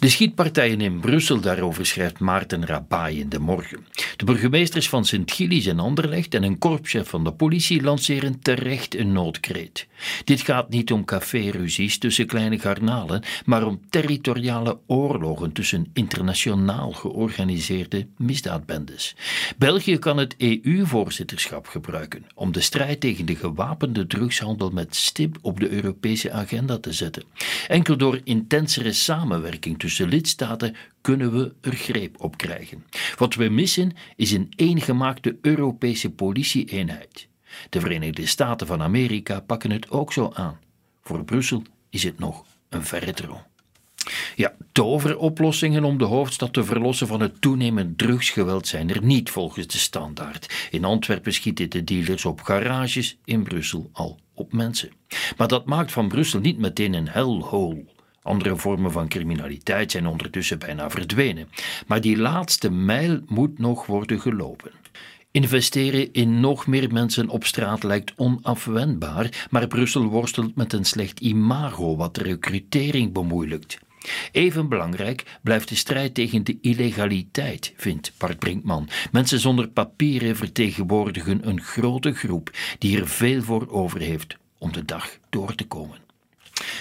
De schietpartijen in Brussel, daarover schrijft Maarten Rabai in de morgen. De burgemeesters van Sint-Gilles en Anderlecht en een korpschef van de politie lanceren terecht een noodkreet. Dit gaat niet om café-ruzies tussen kleine garnalen, maar om territoriale oorlogen tussen internationaal georganiseerde misdaadbendes. België kan het EU-voorzitterschap gebruiken om de strijd tegen de gewapende drugshandel met stip op de Europese agenda te zetten. Enkel door intensere samenwerking tussen lidstaten kunnen we er greep op krijgen. Wat we missen is een eengemaakte Europese politie-eenheid. De Verenigde Staten van Amerika pakken het ook zo aan. Voor Brussel is het nog een verre droom. Ja, toveroplossingen om de hoofdstad te verlossen van het toenemend drugsgeweld zijn er niet volgens de standaard. In Antwerpen schieten de dealers op garages, in Brussel al op mensen. Maar dat maakt van Brussel niet meteen een hellhole. Andere vormen van criminaliteit zijn ondertussen bijna verdwenen. Maar die laatste mijl moet nog worden gelopen. Investeren in nog meer mensen op straat lijkt onafwendbaar, maar Brussel worstelt met een slecht imago wat de recrutering bemoeilijkt. Even belangrijk blijft de strijd tegen de illegaliteit, vindt Bart Brinkman. Mensen zonder papieren vertegenwoordigen een grote groep die er veel voor over heeft om de dag door te komen.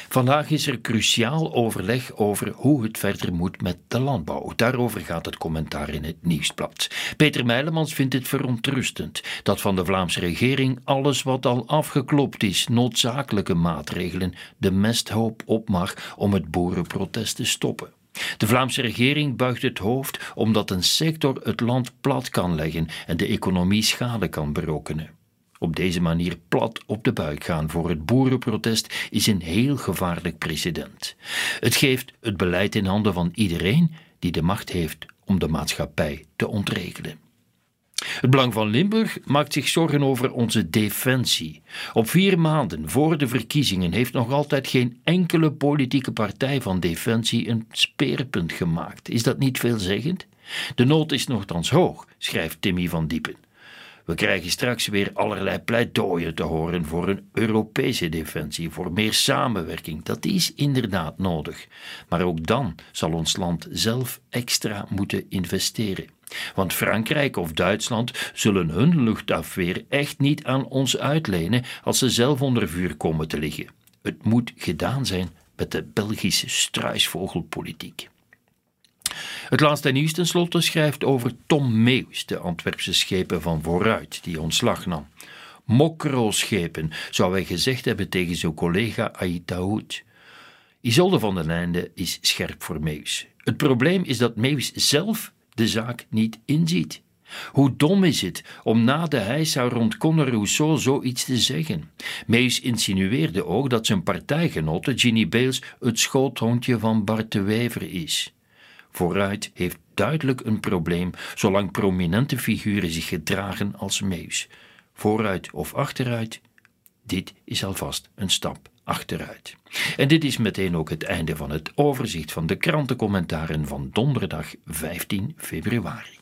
Vandaag is er cruciaal overleg over hoe het verder moet met de landbouw. Daarover gaat het commentaar in het nieuwsblad. Peter Meilemans vindt het verontrustend dat van de Vlaamse regering alles wat al afgeklopt is, noodzakelijke maatregelen, de mesthoop op mag om het boerenprotest te stoppen. De Vlaamse regering buigt het hoofd omdat een sector het land plat kan leggen en de economie schade kan berokkenen. Op deze manier plat op de buik gaan voor het boerenprotest is een heel gevaarlijk precedent. Het geeft het beleid in handen van iedereen die de macht heeft om de maatschappij te ontregelen. Het Belang van Limburg maakt zich zorgen over onze defensie. Op vier maanden voor de verkiezingen heeft nog altijd geen enkele politieke partij van defensie een speerpunt gemaakt. Is dat niet veelzeggend? De nood is nogthans hoog, schrijft Timmy van Diepen. We krijgen straks weer allerlei pleidooien te horen voor een Europese defensie, voor meer samenwerking. Dat is inderdaad nodig. Maar ook dan zal ons land zelf extra moeten investeren. Want Frankrijk of Duitsland zullen hun luchtafweer echt niet aan ons uitlenen als ze zelf onder vuur komen te liggen. Het moet gedaan zijn met de Belgische struisvogelpolitiek. Het laatste nieuws tenslotte schrijft over Tom Meeuws, de Antwerpse schepen van vooruit, die ontslag nam. Mokro-schepen, zou hij gezegd hebben tegen zijn collega Aïtaoud. Isolde van den Einde is scherp voor Meeuws. Het probleem is dat Meeuws zelf de zaak niet inziet. Hoe dom is het om na de heisa rond Conor Rousseau zoiets te zeggen? Mees insinueerde ook dat zijn partijgenote Ginny Bales het schoothondje van Bart de Wever is. Vooruit heeft duidelijk een probleem zolang prominente figuren zich gedragen als meus. Vooruit of achteruit, dit is alvast een stap achteruit. En dit is meteen ook het einde van het overzicht van de krantencommentaren van donderdag 15 februari.